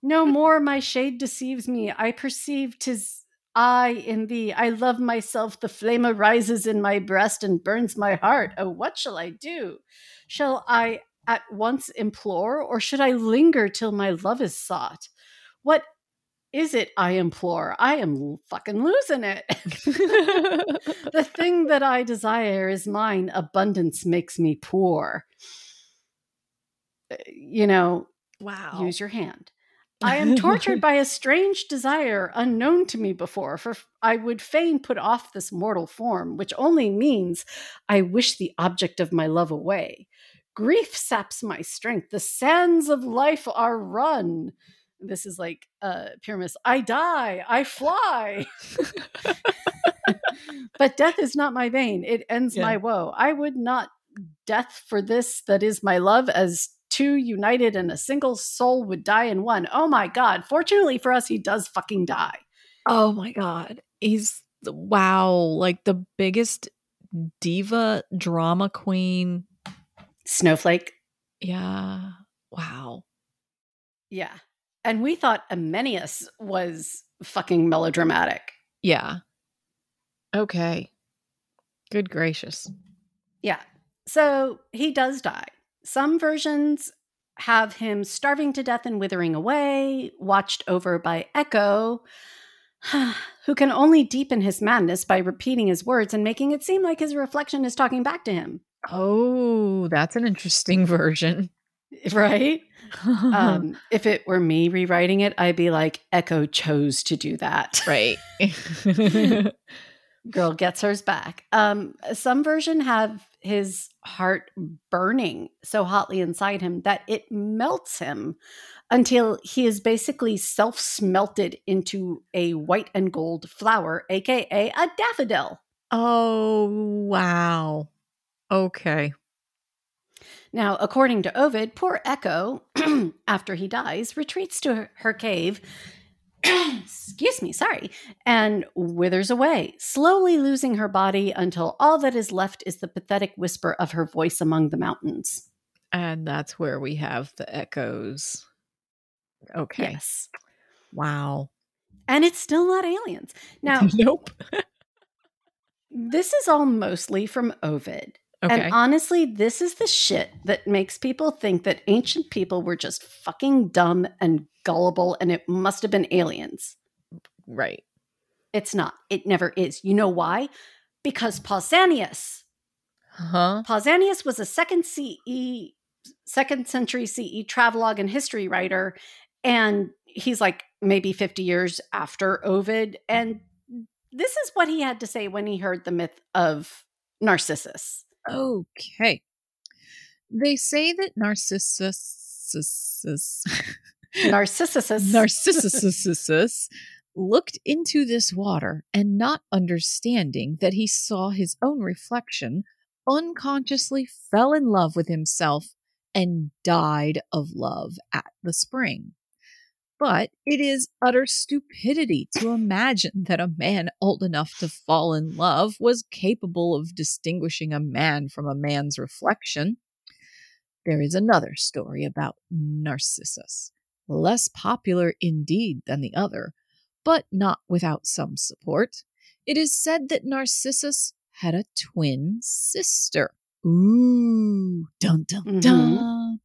No <laughs> more my shade deceives me. I perceive 'tis I in thee. I love myself. The flame arises in my breast and burns my heart. Oh, what shall I do? Shall I at once implore, or should I linger till my love is sought? What is it I implore? I am fucking losing it. <laughs> the thing that I desire is mine. Abundance makes me poor. Uh, You know, wow. use your hand. <laughs> I am tortured by a strange desire unknown to me before, for I would fain put off this mortal form, which only means I wish the object of my love away. Grief saps my strength. The sands of life are run. This is like uh Pyramus. I die, I fly. <laughs> but death is not my bane. It ends Yeah. my woe. I would not death for this that is my love as two united and a single soul would die in one. Oh my god. Fortunately for us, he does fucking die. Oh my god. He's wow, like the biggest diva drama queen. Snowflake. Yeah. Wow. Yeah. And we thought Ameinias was fucking melodramatic. Yeah. Okay. Good gracious. Yeah. So he does die. Some versions have him starving to death and withering away, watched over by Echo, <sighs> who can only deepen his madness by repeating his words and making it seem like his reflection is talking back to him. Oh, that's an interesting <laughs> version. Right? <laughs> Um, if it were me rewriting it, I'd be like, Echo chose to do that. right. <laughs> Girl gets hers back. Um, some version have his heart burning so hotly inside him that it melts him until he is basically self smelted into a white and gold flower, aka a daffodil. oh, wow. Okay. Now, according to Ovid, poor Echo, <clears throat> after he dies, retreats to her, her cave. <clears throat> excuse me, sorry, and withers away, slowly losing her body until all that is left is the pathetic whisper of her voice among the mountains. And that's where we have the echoes. Okay. Yes. Wow. And it's still not aliens. Now, <laughs> nope. <laughs> this is all mostly from Ovid. Okay. And honestly, this is the shit that makes people think that ancient people were just fucking dumb and gullible and it must have been aliens. right. It's not. It never is. You know why? Because Pausanias. Huh? Pausanias was a second CE, second century CE travelogue and history writer, and he's like maybe 50 years after Ovid. And this is what he had to say when he heard the myth of Narcissus. Okay. They say that Narcissus Narcissus. Narcissus looked into this water and not understanding that he saw his own reflection, unconsciously fell in love with himself and died of love at the spring. But it is utter stupidity to imagine that a man old enough to fall in love was capable of distinguishing a man from a man's reflection. There is another story about Narcissus, less popular indeed than the other, but not without some support. It is said that Narcissus had a twin sister. Ooh, dun dun Mhm. dun.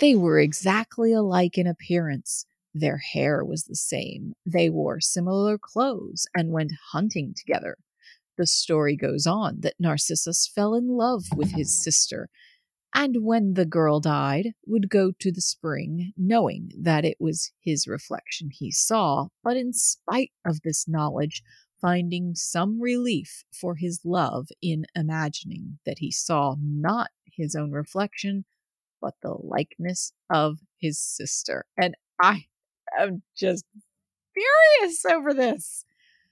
They were exactly alike in appearance. Their hair was the same. They wore similar clothes and went hunting together. The story goes on that Narcissus fell in love with his sister, and when the girl died, would go to the spring, knowing that it was his reflection he saw, but in spite of this knowledge, finding some relief for his love in imagining that he saw not his own reflection, but the likeness of his sister. And I am just furious over this.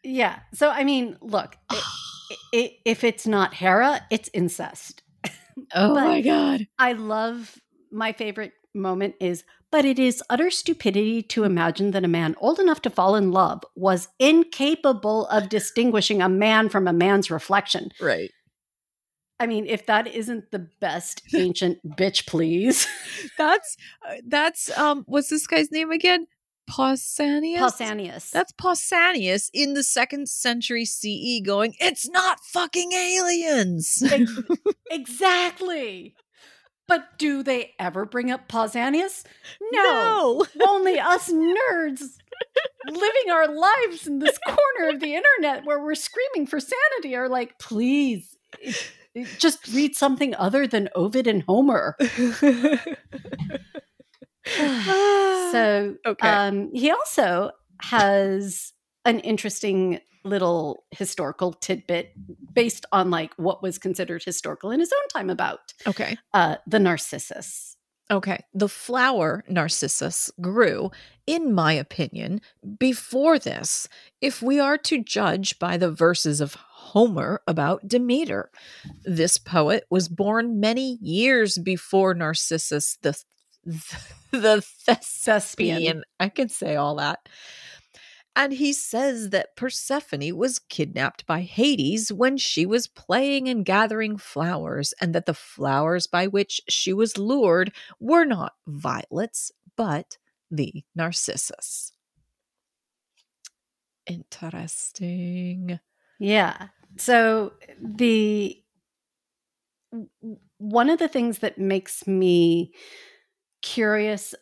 Yeah. So I mean, look, <sighs> i i if it's not Hera, it's incest. <laughs> oh my god. I love my favorite moment is, but it is utter stupidity to imagine that a man old enough to fall in love was incapable of <laughs> distinguishing a man from a man's reflection. Right. I mean, if that isn't the best <laughs> ancient bitch, please. That's uh, that's um what's this guy's name again? Pausanias. Pausanias. That's Pausanias in the second century CE going, it's not fucking aliens. <laughs> Exactly. But do they ever bring up Pausanias? No. Only us nerds living our lives in this corner of the internet where we're screaming for sanity are like, please, just read something other than Ovid and Homer. <laughs> <sighs> So <sighs> okay. um, he also has an interesting little historical tidbit based on like what was considered historical in his own time about okay. uh, the Narcissus. Okay. The flower Narcissus grew, in my opinion, before this, if we are to judge by the verses of Homer about Demeter. This poet was born many years before Narcissus the <laughs> the thespian. I can say all that. And he says that Persephone was kidnapped by Hades when she was playing and gathering flowers, and that the flowers by which she was lured were not violets, but the narcissus. Interesting. Yeah. So the one of the things that makes me curious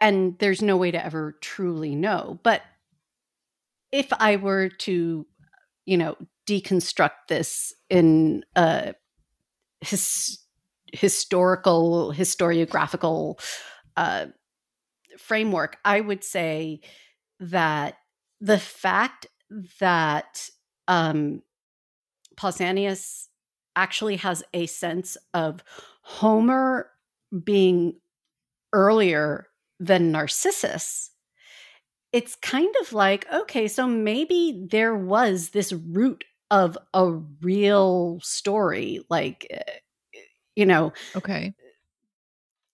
and there's no way to ever truly know, but if I were to you know deconstruct this in a his, historical historiographical uh, framework, I would say that the fact that um, Pausanias actually has a sense of Homer being earlier than Narcissus, it's kind of like, okay, so maybe there was this root of a real story, like, uh, you know, Okay.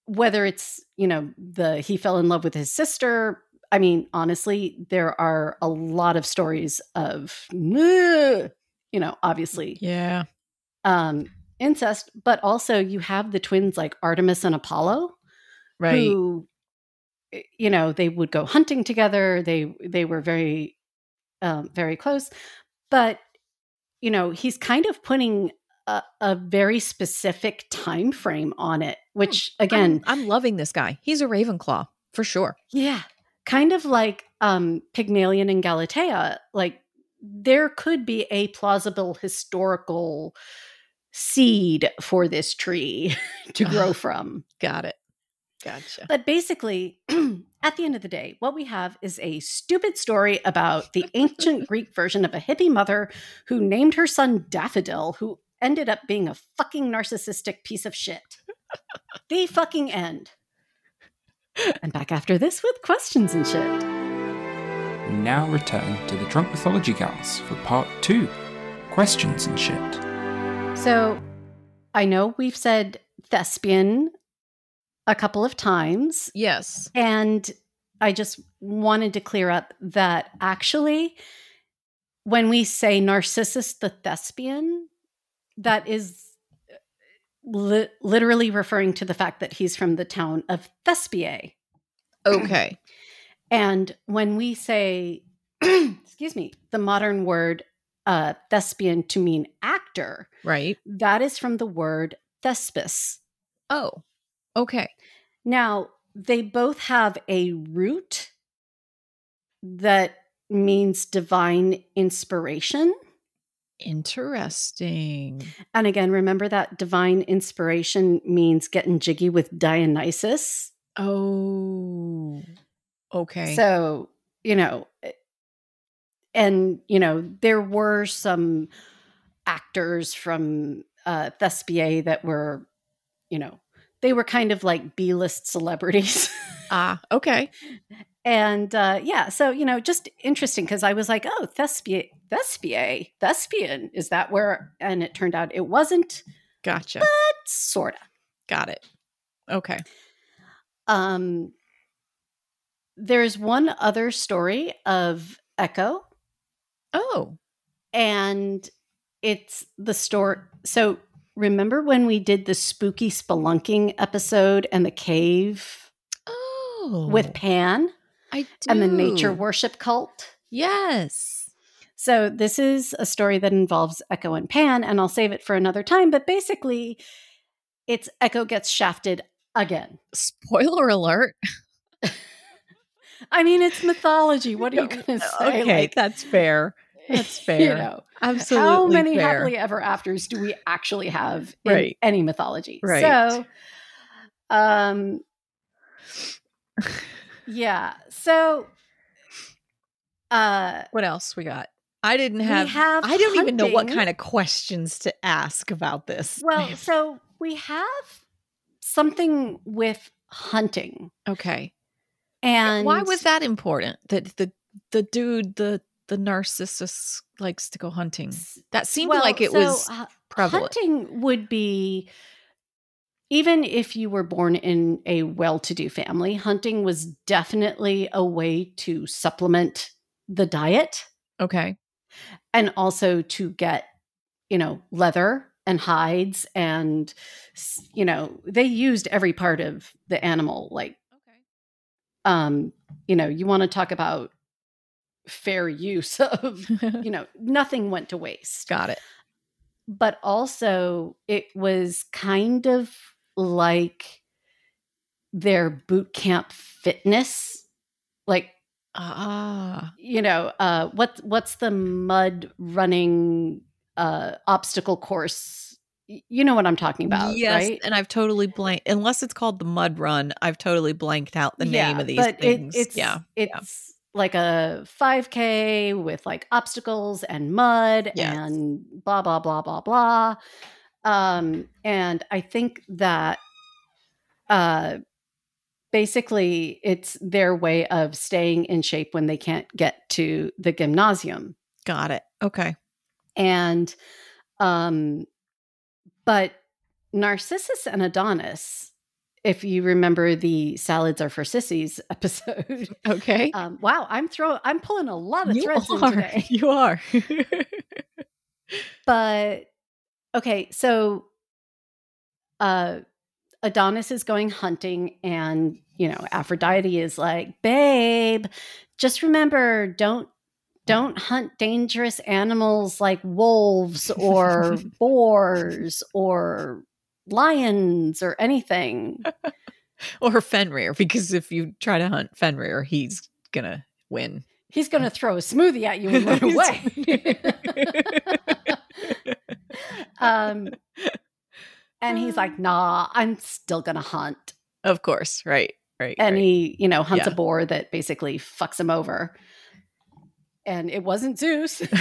whether it's, you know, the he fell in love with his sister. I mean, honestly, there are a lot of stories of, you know, obviously Yeah. um, incest, but also you have the twins like Artemis and Apollo, Right. who, eh, you know, they would go hunting together. They they were very, um, very close, but you know, he's kind of putting a, a very specific time frame on it, which again, I'm, I'm loving this guy. He's a Ravenclaw for sure. yeah, kind of like um, Pygmalion and Galatea. Like there could be a plausible historical seed for this tree <laughs> to grow from. Got it. Gotcha. But basically, <clears throat> at the end of the day, what we have is a stupid story about the ancient Greek version of a hippie mother who named her son Daffodil, who ended up being a fucking narcissistic piece of shit. the fucking end. And back after this with questions and shit. We now return to the Drunk Mythology Gals for part two questions and shit. So I know we've said thespian a couple of times. Yes. And I just wanted to clear up that actually, when we say Narcissus the thespian, that is uh, li- literally referring to the fact that he's from the town of Thespiae. Okay. <clears throat> And when we say, <clears throat> excuse me, the modern word uh, thespian to mean actor, right. that is from the word thespis. Oh. Okay. Now, they both have a root that means divine inspiration. Interesting. And again, remember that divine inspiration means getting jiggy with Dionysus. Oh. Okay. So, you know, and, you know, there were some actors from uh, Thespiae that were, you know, they were kind of like B list celebrities. <laughs> ah, okay. and uh, yeah, so, you know, just interesting because I was like, oh, Thespiae, Thespiae, Thespian, is that where? And it turned out it wasn't, Gotcha. but sort of. Got it. Okay. Um, there's one other story of Echo, Oh. and it's the story. So remember when we did the spooky spelunking episode and the cave Oh. with Pan I do. and the nature worship cult? Yes. So this is a story that involves Echo and Pan, and I'll save it for another time. But basically, it's Echo gets shafted again. Spoiler alert. <laughs> I mean, it's mythology. What are you going to say? Okay, Like, that's fair. That's <laughs> fair. You know, Absolutely. how many fair. happily ever afters do we actually have in Right. any mythology? Right. So, um, yeah. So, uh, What else we got? I didn't We have, have I don't even know what kind of questions to ask about this. <laughs> well, so we have something with hunting, okay. And Why was that important? That the the dude, the the narcissus likes to go hunting. That seemed Well, like it so, was uh, prevalent. Hunting would be even if you were born in a well-to-do family, hunting was definitely a way to supplement the diet Okay. and also to get, you know, leather and hides and you know, they used every part of the animal like. Um, you know, you want to talk about fair use <laughs> of, you <laughs> know, nothing went to waste. Got it. but also it was kind of like their boot camp fitness like Ah. you know uh what what's the mud running uh obstacle course you know what i'm talking about yes, right and I've totally blanked. Unless it's called the Mud Run, I've totally blanked out the name of these but things. It, it's yeah. it's like a 5k with like obstacles and mud Yes. and blah blah blah blah blah um and i think that uh basically it's their way of staying in shape when they can't get to the gymnasium Got it. Okay. and um but narcissus and adonis if you remember the salads are for sissies <laughs> episode Okay. um wow i'm throwing i'm pulling a lot of you threads are. today <laughs> You are. <laughs> but okay so uh adonis is going hunting and you know aphrodite is like babe just remember don't don't hunt dangerous animals like wolves or <laughs> boars or lions or anything <laughs> or Fenrir, because if you try to hunt Fenrir, he's gonna win. he's going <laughs> to throw a smoothie at you and run away um and he's like <sighs> nah i'm still going to hunt of course, right, right. and right. he you know hunts Yeah. a boar that basically fucks him over and it wasn't zeus <laughs> <laughs>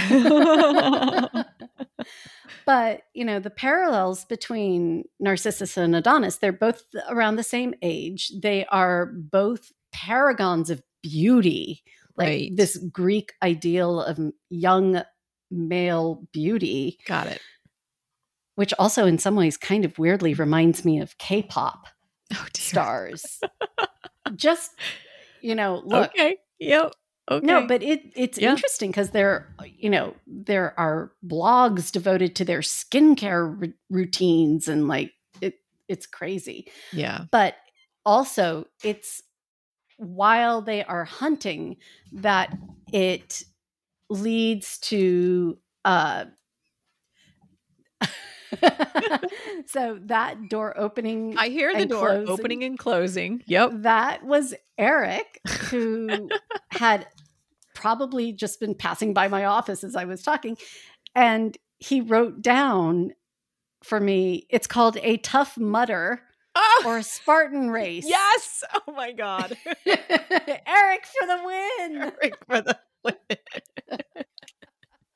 but you know the parallels between narcissus and adonis they're both around the same age they are both paragons of beauty like Right. this greek ideal of young male beauty Got it. which also in some ways kind of weirdly reminds me of k-pop Oh stars. Just you know, look. Okay. Yep. Okay. No, but it it's Yeah. interesting because there, you know, there are blogs devoted to their skincare r- routines and like it. It's crazy, yeah. but also it's while they are hunting that it leads to uh <laughs> so that door opening I hear the door closing. opening and closing. Yep. that was Eric who <laughs> had probably just been passing by my office as I was talking and he wrote down for me it's called a Tough Mudder Oh, or a Spartan race. yes. Oh my god. <laughs> Eric for the win. Eric for the win.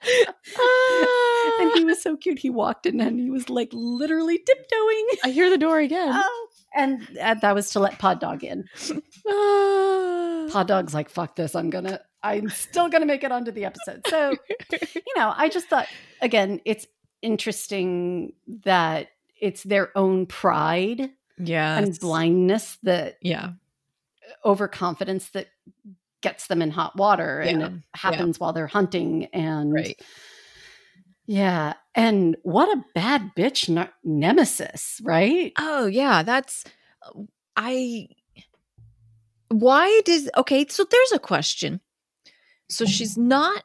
<laughs> and he was so cute. He walked in and he was like literally tiptoeing. I hear the door again. <laughs> Oh, and uh, that was to let Pod Dog in. Ah. Pod Dog's like, fuck this. I'm gonna, I'm still gonna make it onto the episode. So, <laughs> you know, I just thought, again, it's interesting that it's their own pride yeah. and blindness that Yeah. overconfidence that gets them in hot water and it happens while they're hunting and Right. yeah and what a bad bitch ne- nemesis right Oh yeah, that's I why does okay, so there's a question. So she's not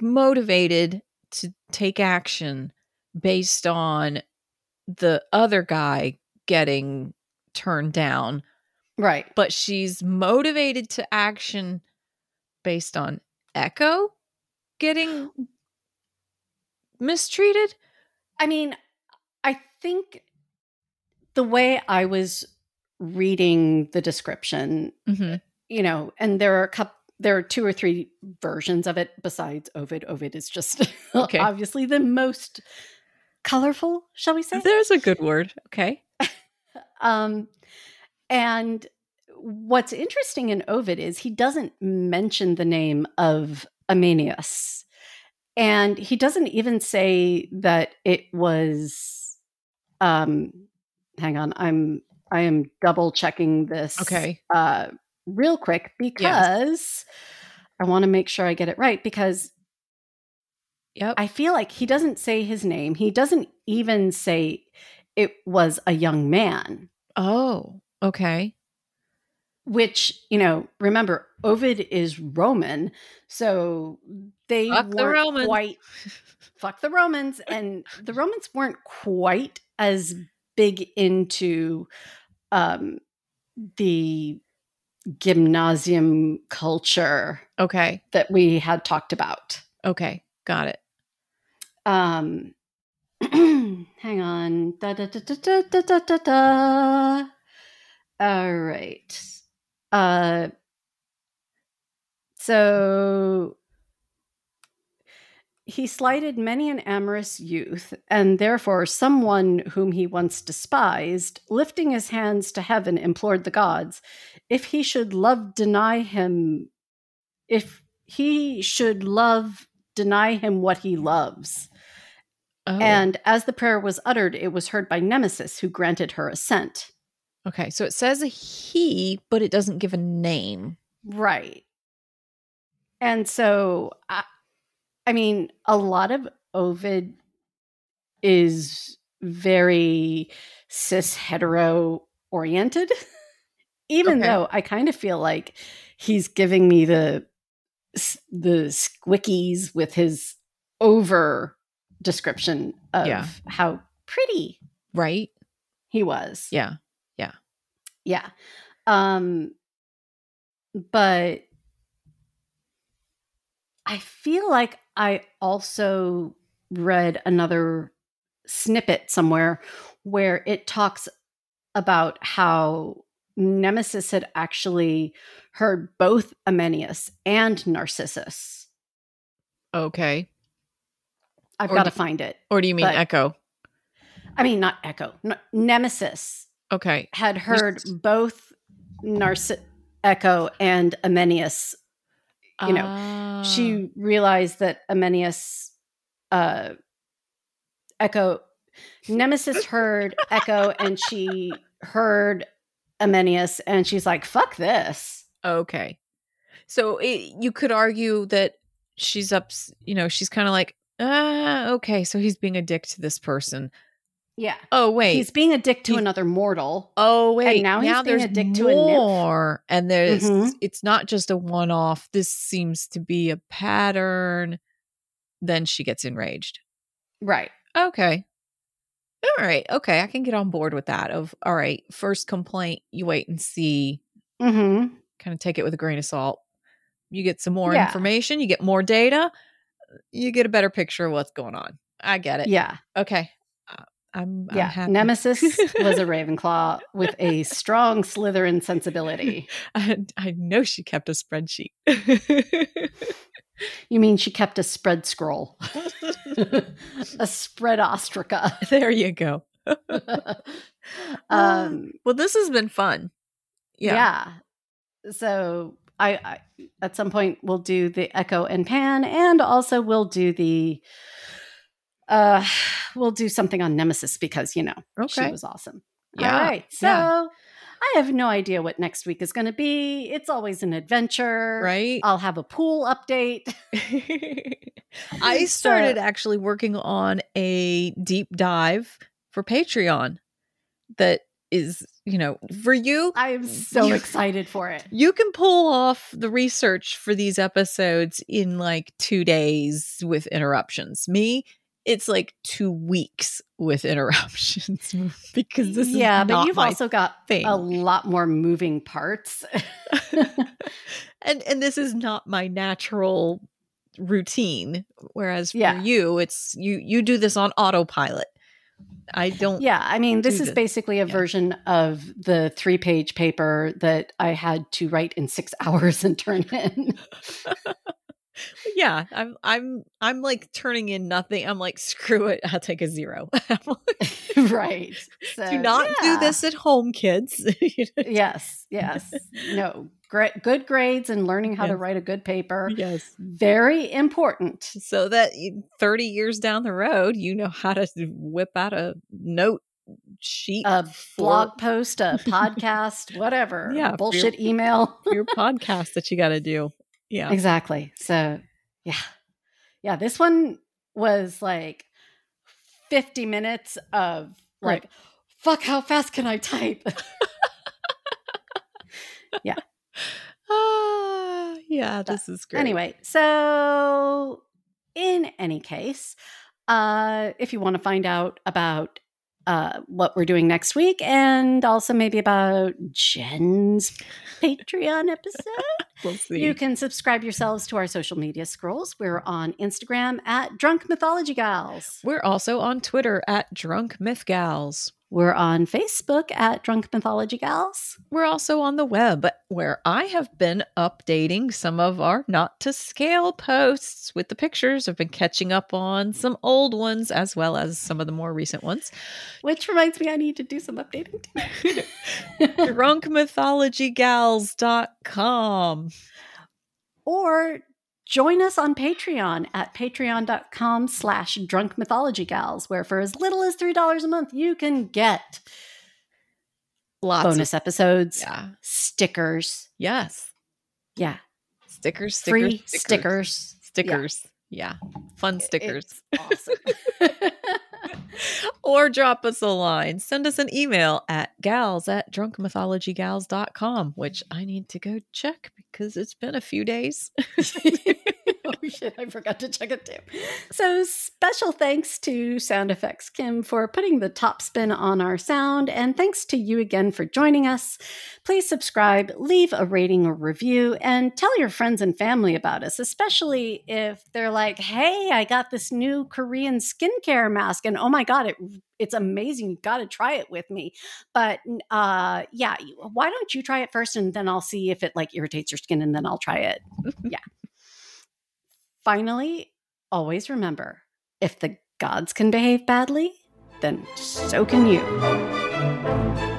motivated to take action based on the other guy getting turned down, right but she's motivated to action based on Echo getting mistreated. i mean i think the way i was reading the description Mhm. you know and there are a couple there are two or three versions of it besides ovid ovid is just <laughs> Okay. obviously the most colorful shall we say There's a good word. Okay. <laughs> Um, and what's interesting in Ovid is he doesn't mention the name of Ameinias. And he doesn't even say that it was um hang on, I'm I am double checking this Okay. uh real quick because I want to make sure I get it right because Yep. I feel like he doesn't say his name. He doesn't even say it was a young man, oh, Okay. Which, you know, remember, Ovid is Roman. So they fuck weren't the quite, <laughs> fuck the Romans. And the Romans weren't quite as big into um, the gymnasium culture. Okay. That we had talked about. Okay. Got it. Um, <clears throat> hang on. Da, da, da, da, da, da, da, da. All right. Uh, so he slighted many an amorous youth, and therefore someone whom he once despised, lifting his hands to heaven, implored the gods, if he should love deny him, if he should love deny him what he loves. Oh. And as the prayer was uttered, it was heard by Nemesis, who granted her assent. Okay. So it says a he, but it doesn't give a name. Right. And so, I, I mean, a lot of Ovid is very cis hetero oriented, <laughs> even Okay. though I kind of feel like he's giving me the the squickies with his over description of Yeah. how pretty Right. he was. Yeah. Yeah. Um but I feel like I also read another snippet somewhere where it talks about how Nemesis had actually heard both Ameinias and Narcissus. Okay. I've got to find it. Or do you mean echo? I mean, not Echo. Nemesis Okay. had heard Narciss- both Narcissus, Echo, and Ameinias you know, Ah. she realized that Ameinias uh echo nemesis <laughs> heard echo and she heard Ameinias and she's like, fuck this. Okay. So it, you could argue that she's up, you know, she's kind of like, ah, okay, so he's being a dick to this person. Yeah. Oh, wait. He's being a dick to He's- another mortal. oh, wait. now he's being a dick to a nymph. more. And there's, Mhm. it's not just a one off. This seems to be a pattern. Then she gets enraged. Right. Okay. All right. Okay. I can get on board with that. Of, all right, first complaint, you wait and see, Mm-hmm. kind of take it with a grain of salt. You get some more Yeah. information, you get more data, you get a better picture of what's going on. I get it. Yeah. Okay. Uh, I'm, I'm Yeah. happy. Nemesis was a <laughs> Ravenclaw with a strong Slytherin sensibility. <laughs> I, I know she kept a spreadsheet. <laughs> You mean she kept a spread scroll, a spread ostraca. there you go. um, Well, this has been fun. Yeah. yeah. So I, I at some point we'll do the echo and pan, and also we'll do the uh we'll do something on Nemesis because you know she was awesome. Yeah, All right. So yeah. I have no idea what next week is going to be. It's always an adventure. Right. I'll have a pool update. <laughs> I <laughs> So- started actually working on a deep dive for Patreon that is, you know, for you. I am so excited for it. You can pull off the research for these episodes in like two days with interruptions. Me, it's like two weeks with interruptions <laughs> because this yeah, is but you've also got thing. a lot more moving parts. <laughs> <laughs> and and this is not my natural routine whereas for Yeah. you it's you you do this on autopilot i don't yeah, I mean, this is this. basically a Yeah. version of the three page paper that I had to write in six hours and turn in. Yeah i'm i'm i'm like turning in nothing i'm like screw it i'll take a zero <laughs> right. <laughs> So, do not do this at home kids <laughs> Yes, yes. No, great, good grades and learning how to write a good paper. yes Very important. so that 30 years down the road you know how to whip out a note sheet A for- blog post, a podcast, whatever. Yeah, bullshit email. your podcast that you got to do yeah Exactly. So, yeah. Yeah, this one was like 50 minutes of like, Right. fuck, how fast can I type? <laughs> Yeah. Ah, yeah, this is great. Anyway, so in any case, uh, if you want to find out about uh, what we're doing next week and also maybe about Jen's Patreon episode, <laughs> we'll see. you can subscribe yourselves to our social media scrolls. We're on Instagram at Drunk Mythology Gals. We're also on Twitter at Drunk Myth Gals. We're on Facebook at Drunk Mythology Gals. We're also on the web, where I have been updating some of our not to scale posts with the pictures. I've been catching up on some old ones as well as some of the more recent ones. Which reminds me, I need to do some updating too. <laughs> drunkmythologygals.com. Um, or join us on patreon at patreon.com slash drunk mythology gals where for as little as $3 a month you can get Lots bonus episodes yeah. stickers Yes. yeah Stickers, stickers, free stickers, Stickers. Yeah. Fun stickers. It's awesome <laughs> <laughs> or drop us a line. Send us an email at gals at drunkmythologygals.com, which I need to go check because it's been a few days. <laughs> <laughs> oh shit, I forgot to check it too. So special thanks to Sound Effects Kim for putting the top spin on our sound, and thanks to you again for joining us. Please subscribe, leave a rating or review, and tell your friends and family about us, especially if they're like, "Hey, I got this new Korean skincare mask, and oh my god, it it's amazing. You got to try it with me." But uh, yeah, why don't you try it first, and then I'll see if it like irritates your skin, and then I'll try it. <laughs> yeah. Finally, always remember if the gods can behave badly, then so can you.